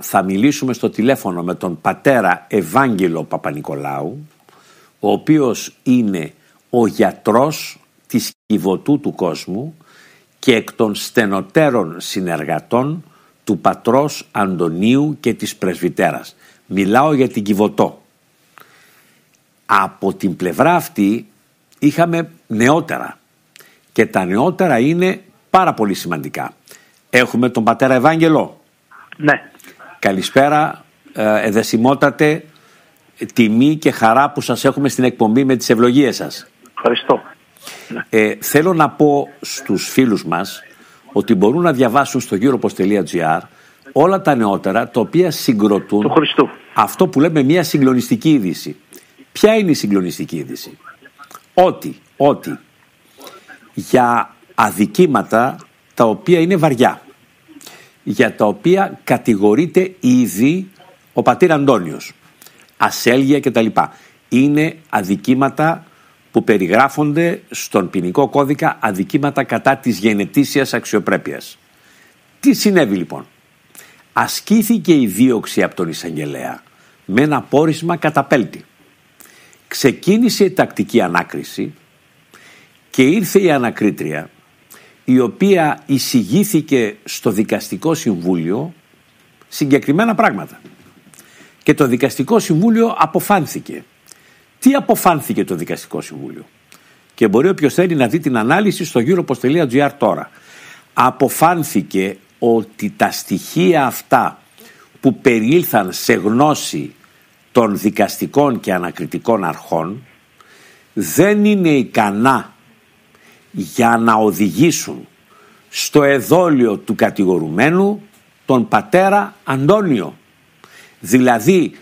θα μιλήσουμε στο τηλέφωνο με τον πατέρα Ευάγγελο Παπα-Νικολάου, ο οποίος είναι ο γιατρός της κυβωτού του κόσμου και εκ των στενοτέρων συνεργατών του πατρός Αντωνίου και της πρεσβυτέρας. Μιλάω για την Κιβωτό. Από την πλευρά αυτή είχαμε νεότερα και τα νεότερα είναι πάρα πολύ σημαντικά. Έχουμε τον πατέρα Ευάγγελο. Ναι. Καλησπέρα, ε, εδεσιμότατε, τιμή και χαρά που σας έχουμε στην εκπομπή με τις ευλογίες σας. Ευχαριστώ. Ε, θέλω να πω στους φίλους μας ότι μπορούν να διαβάσουν στο gyropos.gr όλα τα νεότερα τα οποία συγκροτούν αυτό που λέμε μια συγκλονιστική είδηση. Ποια είναι η συγκλονιστική είδηση; Ότι, ότι για αδικήματα τα οποία είναι βαριά για τα οποία κατηγορείται ήδη ο πατήρ Αντώνιος ασέλγεια κτλ. Είναι αδικήματα που περιγράφονται στον ποινικό κώδικα αδικήματα κατά της γενετήσιας αξιοπρέπειας. Τι συνέβη λοιπόν; Ασκήθηκε η δίωξη από τον εισαγγελέα με ένα πόρισμα καταπέλτη. Ξεκίνησε η τακτική ανάκριση και ήρθε η ανακρίτρια η οποία εισηγήθηκε στο δικαστικό συμβούλιο συγκεκριμένα πράγματα. Και το δικαστικό συμβούλιο αποφάνθηκε. Τι αποφάνθηκε το δικαστικό συμβούλιο; Και μπορεί όποιος θέλει να δει την ανάλυση στο gyropos.gr τώρα. Αποφάνθηκε ότι τα στοιχεία αυτά που περιήλθαν σε γνώση των δικαστικών και ανακριτικών αρχών δεν είναι ικανά για να οδηγήσουν στο εδόλιο του κατηγορουμένου τον πατέρα Αντώνιο. Δηλαδή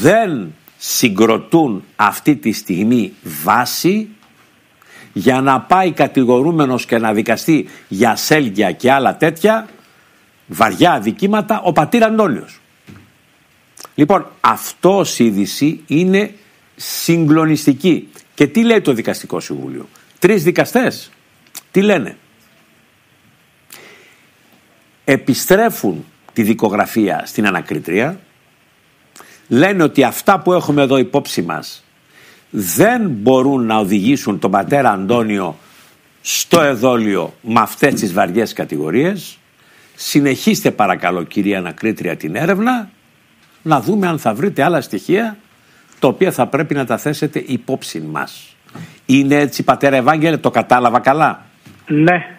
δεν συγκροτούν αυτή τη στιγμή βάση για να πάει κατηγορούμενος και να δικαστεί για σέλγια και άλλα τέτοια βαριά αδικήματα ο πατήρ Αντώνιος. Λοιπόν αυτός είδηση είναι συγκλονιστική. Και τι λέει το δικαστικό συμβούλιο; Τρεις δικαστές. Τι λένε; Επιστρέφουν τη δικογραφία στην ανακριτρία. Λένε ότι αυτά που έχουμε εδώ υπόψη μας δεν μπορούν να οδηγήσουν τον πατέρα Αντώνιο στο εδόλιο με αυτές τις βαριές κατηγορίες. Συνεχίστε παρακαλώ κυρία Ανακρίτρια την έρευνα να δούμε αν θα βρείτε άλλα στοιχεία τα οποία θα πρέπει να τα θέσετε υπόψη μας. Είναι έτσι πατέρα Ευάγγελε, το κατάλαβα καλά; Ναι.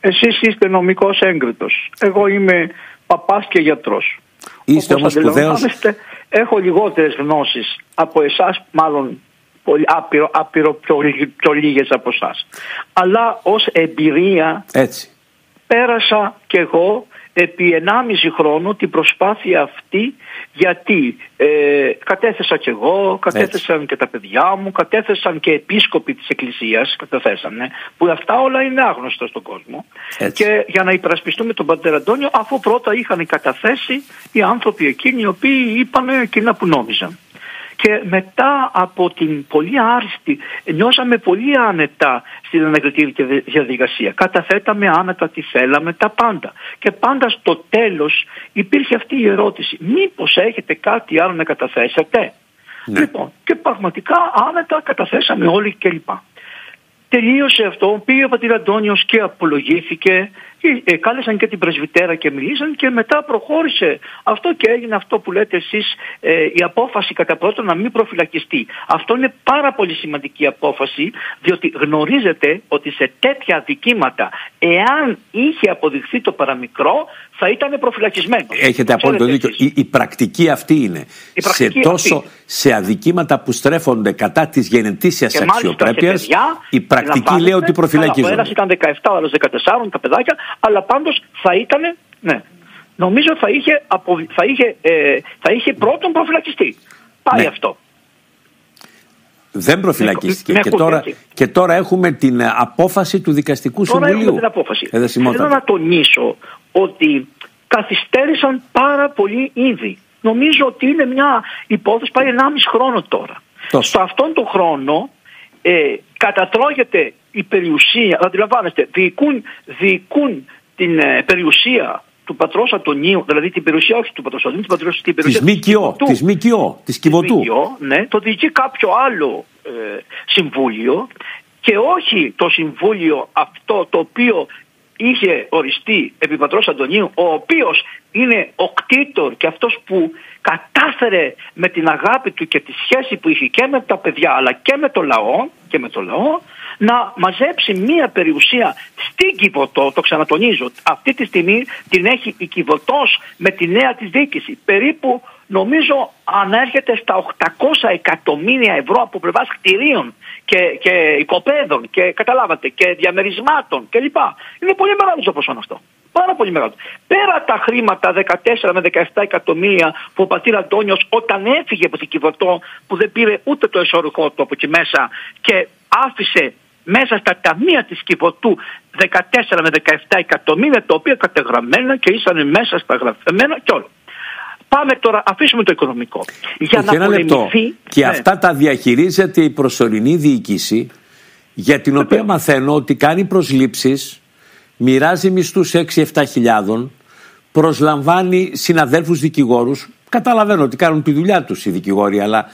Εσείς είστε νομικός έγκριτος. Εγώ είμαι παπάς και γιατρός. Είστε όμως σπουδαίος. Έχω λιγότερες γνώσεις από εσάς, μάλλον πολύ, άπειρο, άπειρο πιο, πιο λίγες από εσάς. Αλλά ως εμπειρία Έτσι. πέρασα κι εγώ επί 1,5 χρόνο την προσπάθεια αυτή γιατί ε, κατέθεσα κι εγώ, κατέθεσαν και τα παιδιά μου, κατέθεσαν και επίσκοποι της Εκκλησίας, καταθέσανε, που αυτά όλα είναι άγνωστα στον κόσμο. Και για να υπερασπιστούμε τον Πατέρα Αντώνιο, αφού πρώτα είχαν καταθέσει οι άνθρωποι εκείνοι οι οποίοι είπαν εκείνα που νόμιζαν και μετά από την πολύ άριστη νιώσαμε πολύ άνετα στην ανακριτήρια διαδικασία. Καταθέταμε άνετα τι θέλαμε, τα πάντα. Και πάντα στο τέλος υπήρχε αυτή η ερώτηση. Μήπως έχετε κάτι άλλο να καταθέσετε; Ναι. Λοιπόν, και πραγματικά άνετα καταθέσαμε όλοι κλπ. Τελείωσε αυτό, πήγε ο πατήρ Αντώνιος και απολογήθηκε, ε, κάλεσαν και την πρεσβυτέρα και μιλήσαν και μετά προχώρησε αυτό και έγινε αυτό που λέτε εσείς ε, η απόφαση κατά πρώτον να μην προφυλακιστεί. Αυτό είναι πάρα πολύ σημαντική απόφαση διότι γνωρίζετε ότι σε τέτοια αδικήματα εάν είχε αποδειχθεί το παραμικρό θα ήταν προφυλακισμένος. Έχετε απόλυτο δίκιο. Η, η, πρακτική αυτή είναι. σε τόσο σε αδικήματα που στρέφονται κατά της γενετήσιας αξιοπρέπειας, η πρακτική λέει ότι προφυλακίζονται. Ο ένας ήταν 17, ο άλλος 14, τα παιδάκια, αλλά πάντως θα ήταν. Ναι. Νομίζω θα είχε, απο, θα είχε, ε, θα είχε πρώτον προφυλακιστεί. Πάει ναι. αυτό. Δεν προφυλακίστηκε. και, τώρα, και τώρα έχουμε την απόφαση του δικαστικού τώρα συμβουλίου. Έχουμε την απόφαση. Θέλω να τονίσω ότι καθυστέρησαν πάρα πολύ ήδη. Νομίζω ότι είναι μια υπόθεση πάει 1,5 χρόνο τώρα. Τόσο. Στο αυτόν τον χρόνο ε, κατατρώγεται η περιουσία, αντιλαμβάνεστε, διοικούν, διοικούν την ε, περιουσία του του πατρός Αντωνίου, δηλαδή την περιουσία όχι του πατρός Αντωνίου, την περιουσία, την περιουσία της ΜΚΟ, της ΜΚΟ, της Κιβωτού. ναι, το διοικεί κάποιο άλλο ε, συμβούλιο και όχι το συμβούλιο αυτό το οποίο είχε οριστεί επί πατρός Αντωνίου, ο οποίος είναι ο κτήτορ και αυτός που κατάφερε με την αγάπη του και τη σχέση που είχε και με τα παιδιά αλλά και με το λαό, και με το λαό να μαζέψει μία περιουσία στην Κιβωτό, το ξανατονίζω, αυτή τη στιγμή την έχει η Κιβωτός με τη νέα της διοίκηση. Περίπου νομίζω ανέρχεται στα 800 εκατομμύρια ευρώ από πλευράς κτηρίων και, και οικοπαίδων και καταλάβατε και διαμερισμάτων κλπ. Είναι πολύ μεγάλος το ποσός αυτό. Πάρα πολύ μεγάλος. Πέρα τα χρήματα 14 με 17 εκατομμύρια που ο πατήρ Αντώνιος όταν έφυγε από την Κιβωτό που δεν πήρε ούτε το εσωρουχό του από εκεί μέσα και άφησε μέσα στα ταμεία της Κιβωτού 14 με 17 εκατομμύρια τα οποία κατεγραμμένα και ήσαν μέσα στα γραφεμένα και όλα. Πάμε τώρα, αφήσουμε το οικονομικό. Για να πολεμηθεί... Και ναι. αυτά τα διαχειρίζεται η προσωρινή διοίκηση για την οποία μαθαίνω ότι κάνει προσλήψεις, μοιράζει μισθούς 6-7 χιλιάδων, προσλαμβάνει συναδέλφους δικηγόρους. Καταλαβαίνω ότι κάνουν τη δουλειά τους οι δικηγόροι, αλλά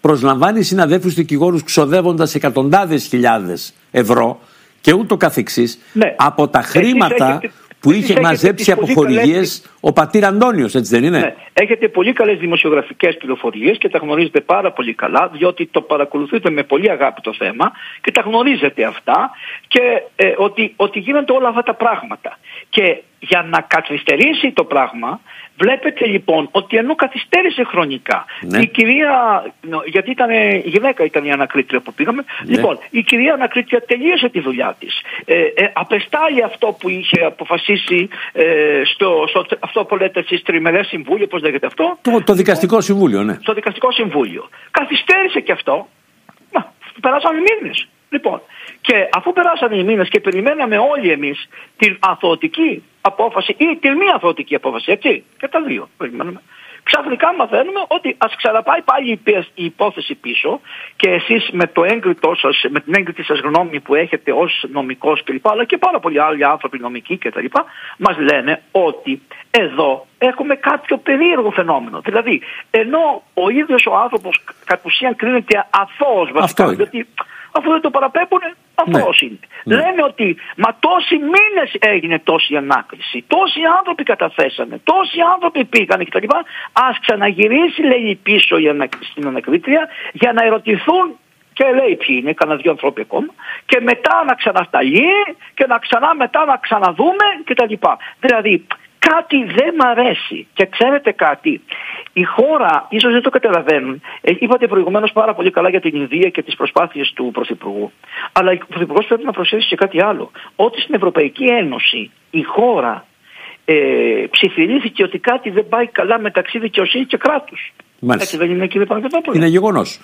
προσλαμβάνει συναδέλφους δικηγόρους ξοδεύοντας εκατοντάδες χιλιάδες ευρώ και ούτω καθεξής ναι. από τα χρήματα που είχε μαζέψει από χορηγίες ο πατήρ Αντώνιος, έτσι δεν είναι; Ναι. Έχετε πολύ καλές δημοσιογραφικές πληροφορίες και τα γνωρίζετε πάρα πολύ καλά, διότι το παρακολουθείτε με πολύ αγάπη το θέμα και τα γνωρίζετε αυτά και ε, ότι, ότι γίνονται όλα αυτά τα πράγματα. Και για να καθυστερήσει το πράγμα, βλέπετε λοιπόν ότι ενώ καθυστέρησε χρονικά, ναι. η κυρία, γιατί ήταν γυναίκα ήταν η ανακρίτρια που πήγαμε, ναι. λοιπόν η κυρία ανακρίτρια τελείωσε τη δουλειά της. Ε, ε, απεστάλλει αυτό που είχε αποφασίσει ε, στο, στο, αυτό που λέτε εσείς τριμερές συμβούλιο, πώς λέγεται αυτό; Το, το δικαστικό συμβούλιο, ναι. Στο δικαστικό συμβούλιο. Καθυστέρησε και αυτό. Μα, περάσαν μήνες. Λοιπόν, και αφού περάσανε οι μήνες και περιμέναμε όλοι εμείς την αθωτική απόφαση ή την μη αθωτική απόφαση, έτσι, και τα δύο περιμένουμε. Ξαφνικά μαθαίνουμε ότι ας ξαναπάει πάλι η υπόθεση πίσω και εσείς με, το έγκριτό σας, με την έγκριτη σας γνώμη που έχετε ως νομικός κλπ. αλλά και πάρα πολλοί άλλοι άνθρωποι νομικοί κτλ. μας λένε ότι εδώ έχουμε κάποιο περίεργο φαινόμενο. Δηλαδή, ενώ ο ίδιος ο άνθρωπος κατ' ουσίαν κρίνεται αθώος βασικά, διότι αφού δεν το παραπέμπουν, αυτό ναι. είναι. Ναι. Λένε ότι μα τόσοι μήνες έγινε τόση ανάκριση, τόσοι άνθρωποι καταθέσανε, τόσοι άνθρωποι πήγαν κτλ. Α ξαναγυρίσει, λέει, πίσω η στην ανακρίτρια για να ερωτηθούν και λέει ποιοι είναι, κανένα δύο ανθρώποι ακόμα, και μετά να ξανασταλεί και να ξανά μετά να ξαναδούμε κτλ. Δηλαδή, κάτι δεν μ' αρέσει. Και ξέρετε κάτι, η χώρα, ίσως δεν το καταλαβαίνουν, ε, είπατε προηγουμένως πάρα πολύ καλά για την Ινδία και τις προσπάθειες του Πρωθυπουργού. Αλλά ο Πρωθυπουργός πρέπει να προσθέσει και κάτι άλλο. Ότι στην Ευρωπαϊκή Ένωση η χώρα ε, ψηφιλήθηκε ότι κάτι δεν πάει καλά μεταξύ δικαιοσύνη και κράτους. Μάλιστα. Έτσι δεν είναι κύριε Παναγιώτοπουλο. Είναι γεγονός.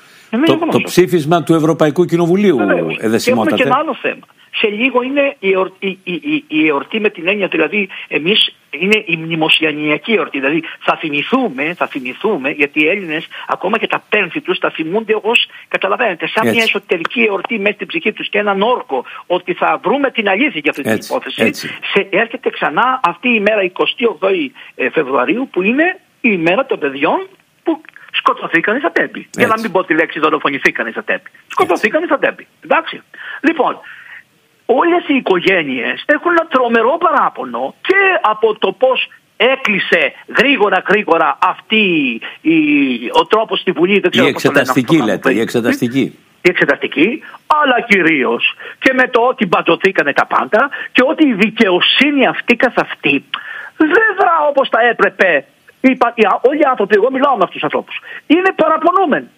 Το, το ψήφισμα του Ευρωπαϊκού Κοινοβουλίου εδεσιμότατε. Και έχουμε και ένα άλλο θέμα σε λίγο είναι η εορτή, η, η, η εορτή με την έννοια δηλαδή εμείς είναι η μνημοσιανιακή εορτή. Δηλαδή θα θυμηθούμε, θα θυμηθούμε γιατί οι Έλληνες ακόμα και τα πένθη τους θα θυμούνται ως καταλαβαίνετε σαν μια εσωτερική εορτή μέσα στην ψυχή τους και έναν όρκο ότι θα βρούμε την αλήθεια για αυτή την υπόθεση. Σε, έρχεται ξανά αυτή η μέρα 28 ε, Φεβρουαρίου που είναι η ημέρα των παιδιών που σκοτωθήκαν στα τέμπη. Για να μην πω τη λέξη δολοφονηθήκαν στα τέμπη. Σκοτωθήκαν στα τέμπη. Εντάξει. Λοιπόν, όλες οι οικογένειες έχουν ένα τρομερό παράπονο και από το πώς έκλεισε γρήγορα γρήγορα αυτή η, ο τρόπος στη Βουλή. Δεν ξέρω η εξεταστική πώς λέτε, η εξεταστική. Η εξεταστική, αλλά κυρίως και με το ότι μπατζωθήκανε τα πάντα και ότι η δικαιοσύνη αυτή καθ' αυτή δεν δρά όπως θα έπρεπε. όλοι οι άνθρωποι, εγώ μιλάω με αυτούς τους ανθρώπους, είναι παραπονούμενοι.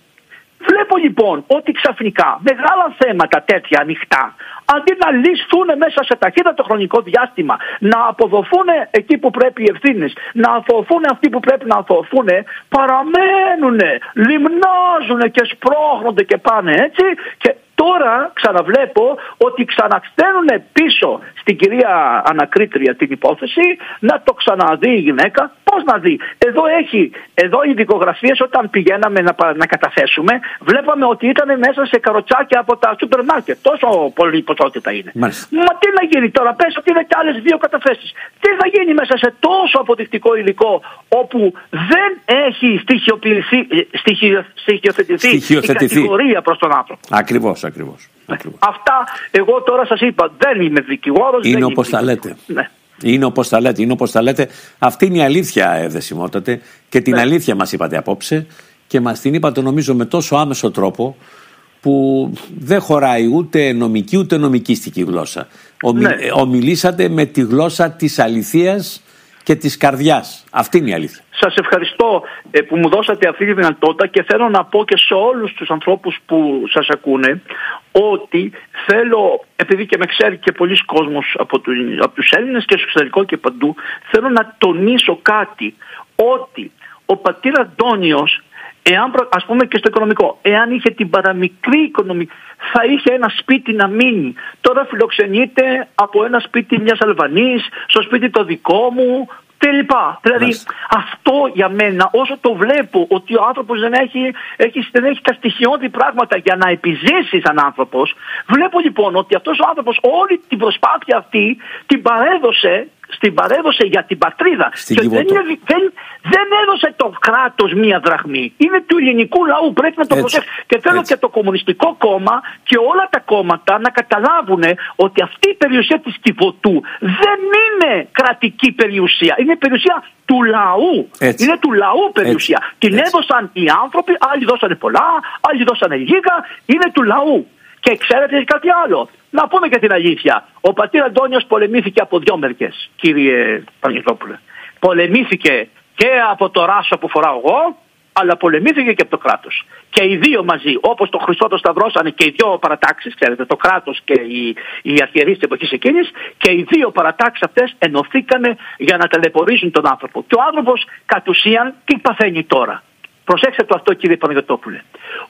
Βλέπω λοιπόν ότι ξαφνικά μεγάλα θέματα τέτοια ανοιχτά αντί να λύσουν μέσα σε ταχύτατο χρονικό διάστημα, να αποδοθούν εκεί που πρέπει οι ευθύνες, να αθωωθούν αυτοί που πρέπει να αθωωθούν, παραμένουν, λιμνάζουν και σπρώχνονται και πάνε έτσι και Τώρα ξαναβλέπω ότι ξαναστέλνουν πίσω στην κυρία Ανακρίτρια την υπόθεση να το ξαναδεί η γυναίκα. Πώς να δει; Εδώ έχει, εδώ οι δικογραφίες όταν πηγαίναμε να, να καταθέσουμε, βλέπαμε ότι ήταν μέσα σε καροτσάκια από τα σούπερ μάρκετ. Τόσο πολύ ποσότητα είναι. Μάλιστα. Μα τι να γίνει τώρα, πες ότι είναι και άλλες δύο καταθέσεις. Τι θα γίνει μέσα σε τόσο αποδεικτικό υλικό όπου δεν έχει στοιχειοποιηθεί, ε, στοιχειοθετηθεί, η κατηγορία προς τον άνθρωπο; Ακριβώς, ακριβώς. Αυτά εγώ τώρα σας είπα. Δεν είμαι δικηγόρος. Είναι όπως τα λέτε. Ναι. Είναι όπως τα λέτε, είναι όπως τα λέτε. Αυτή είναι η αλήθεια, ευδεσιμότατε. Και την ναι. αλήθεια μας είπατε απόψε. Και μας την είπατε, νομίζω, με τόσο άμεσο τρόπο που δεν χωράει ούτε νομική ούτε νομικήστικη γλώσσα. Ομι... Ναι. Ομιλήσατε με τη γλώσσα της αληθείας και της καρδιάς. Αυτή είναι η αλήθεια. Σας ευχαριστώ ε, που μου δώσατε αυτή τη δυνατότητα και θέλω να πω και σε όλους τους ανθρώπους που σας ακούνε ότι θέλω, επειδή και με ξέρει και πολλοί κόσμος από, του, από τους Έλληνες και στο εξωτερικό και παντού, θέλω να τονίσω κάτι, ότι ο πατήρ Αντώνιος Εάν, ας πούμε και στο οικονομικό, εάν είχε την παραμικρή οικονομική, θα είχε ένα σπίτι να μείνει. Τώρα φιλοξενείται από ένα σπίτι μιας Αλβανής, στο σπίτι το δικό μου, κλπ. Δηλαδή αυτό για μένα όσο το βλέπω ότι ο άνθρωπος δεν έχει, έχει, δεν έχει τα στοιχειώδη πράγματα για να επιζήσει σαν άνθρωπος βλέπω λοιπόν ότι αυτός ο άνθρωπος όλη την προσπάθεια αυτή την παρέδωσε στην παρέδωσε για την πατρίδα. Στην και δεν, δεν, δεν έδωσε το κράτος μία δραχμή. Είναι του ελληνικού λαού. Πρέπει να το προσέξει. Και θέλω και το Κομμουνιστικό Κόμμα και όλα τα κόμματα να καταλάβουν ότι αυτή η περιουσία της Κιβωτού δεν είναι κρατική περιουσία. Είναι περιουσία του λαού. Είναι του λαού περιουσία. Την έδωσαν οι άνθρωποι, άλλοι δώσανε πολλά, άλλοι δώσανε λίγα. Είναι του λαού. Και ξέρετε κάτι άλλο. Να πούμε και την αλήθεια. Ο πατήρ Αντώνιος πολεμήθηκε από δυο μερικές, κύριε Παναγιώτοπουλε. Πολεμήθηκε και από το ράσο που φοράω εγώ, αλλά πολεμήθηκε και από το κράτος. Και οι δύο μαζί, όπως το Χριστό το σταυρώσανε και οι δύο παρατάξεις, ξέρετε, το κράτος και οι, οι αρχιερείς της εποχής εκείνης, και οι δύο παρατάξεις αυτές ενωθήκανε για να ταλαιπωρήσουν τον άνθρωπο. Και ο άνθρωπος κατ' ουσίαν τι παθαίνει τώρα. Προσέξτε το αυτό κύριε Παναγιώτοπουλε.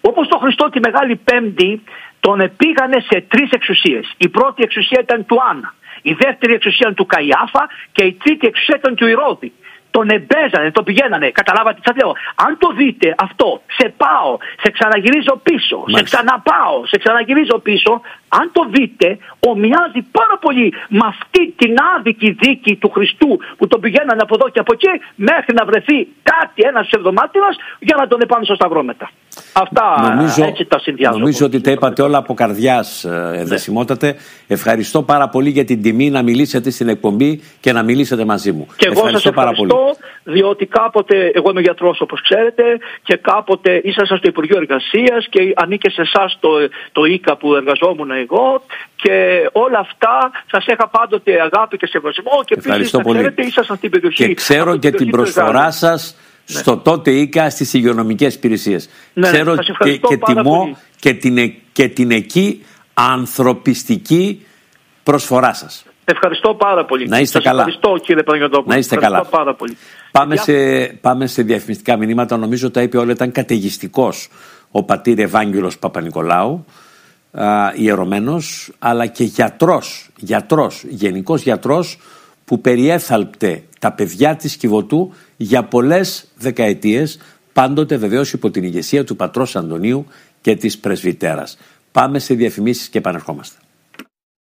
Όπως το Χριστό τη Μεγάλη Πέμπτη τον επήγανε σε τρεις εξουσίες. Η πρώτη εξουσία ήταν του Άννα, η δεύτερη εξουσία ήταν του Καϊάφα και η τρίτη εξουσία ήταν του Ηρώδη τον εμπέζανε, τον πηγαίνανε. Καταλάβατε τι σας λέω. Αν το δείτε αυτό, σε πάω, σε ξαναγυρίζω πίσω, σε ξαναπάω, σε ξαναγυρίζω πίσω, αν το δείτε, ομοιάζει πάρα πολύ με αυτή την άδικη δίκη του Χριστού που τον πηγαίνανε από εδώ και από εκεί μέχρι να βρεθεί κάτι ένας εβδομάδε για να τον επάνω στο σταυρό μετά. Αυτά νομίζω, έτσι τα συνδυάζω. Νομίζω ότι τα είπατε όλα από καρδιάς, ε, εδεσιμότατε. Ευχαριστώ πάρα πολύ για την τιμή να μιλήσετε στην εκπομπή και να μιλήσετε μαζί μου. Και εγώ ευχαριστώ, σας ευχαριστώ πάρα πολύ. διότι κάποτε, εγώ είμαι γιατρός όπως ξέρετε, και κάποτε ήσασταν στο Υπουργείο Εργασίας και ανήκε σε εσάς το, το ΙΚΑ που εργαζόμουν εγώ και όλα αυτά σας είχα πάντοτε αγάπη και σεβασμό και επίσης ξέρετε ήσασταν στην περιοχή. Και ξέρω και την προσφορά σας ναι. στο τότε ΙΚΑ στις υγειονομικές υπηρεσίες. Ναι, Ξέρω και, και τιμώ και την, και την εκεί ανθρωπιστική προσφορά σας. Ευχαριστώ πάρα πολύ. Να είστε σας καλά. Ευχαριστώ κύριε Παναγιώτοπουλο. Να είστε καλά. πάρα πολύ. Πάμε σε, πάμε σε διαφημιστικά μηνύματα. Νομίζω τα είπε όλα. Ήταν καταιγιστικός ο πατήρ Ευάγγελος Παπα-Νικολάου, ιερωμένος, αλλά και γιατρός, γιατρός, γενικός γιατρός που περιέθαλπτε τα παιδιά της Κιβωτού για πολλές δεκαετίες, πάντοτε βεβαίως υπό την ηγεσία του πατρός Αντωνίου και της πρεσβυτέρας. Πάμε σε διαφημίσεις και επανερχόμαστε.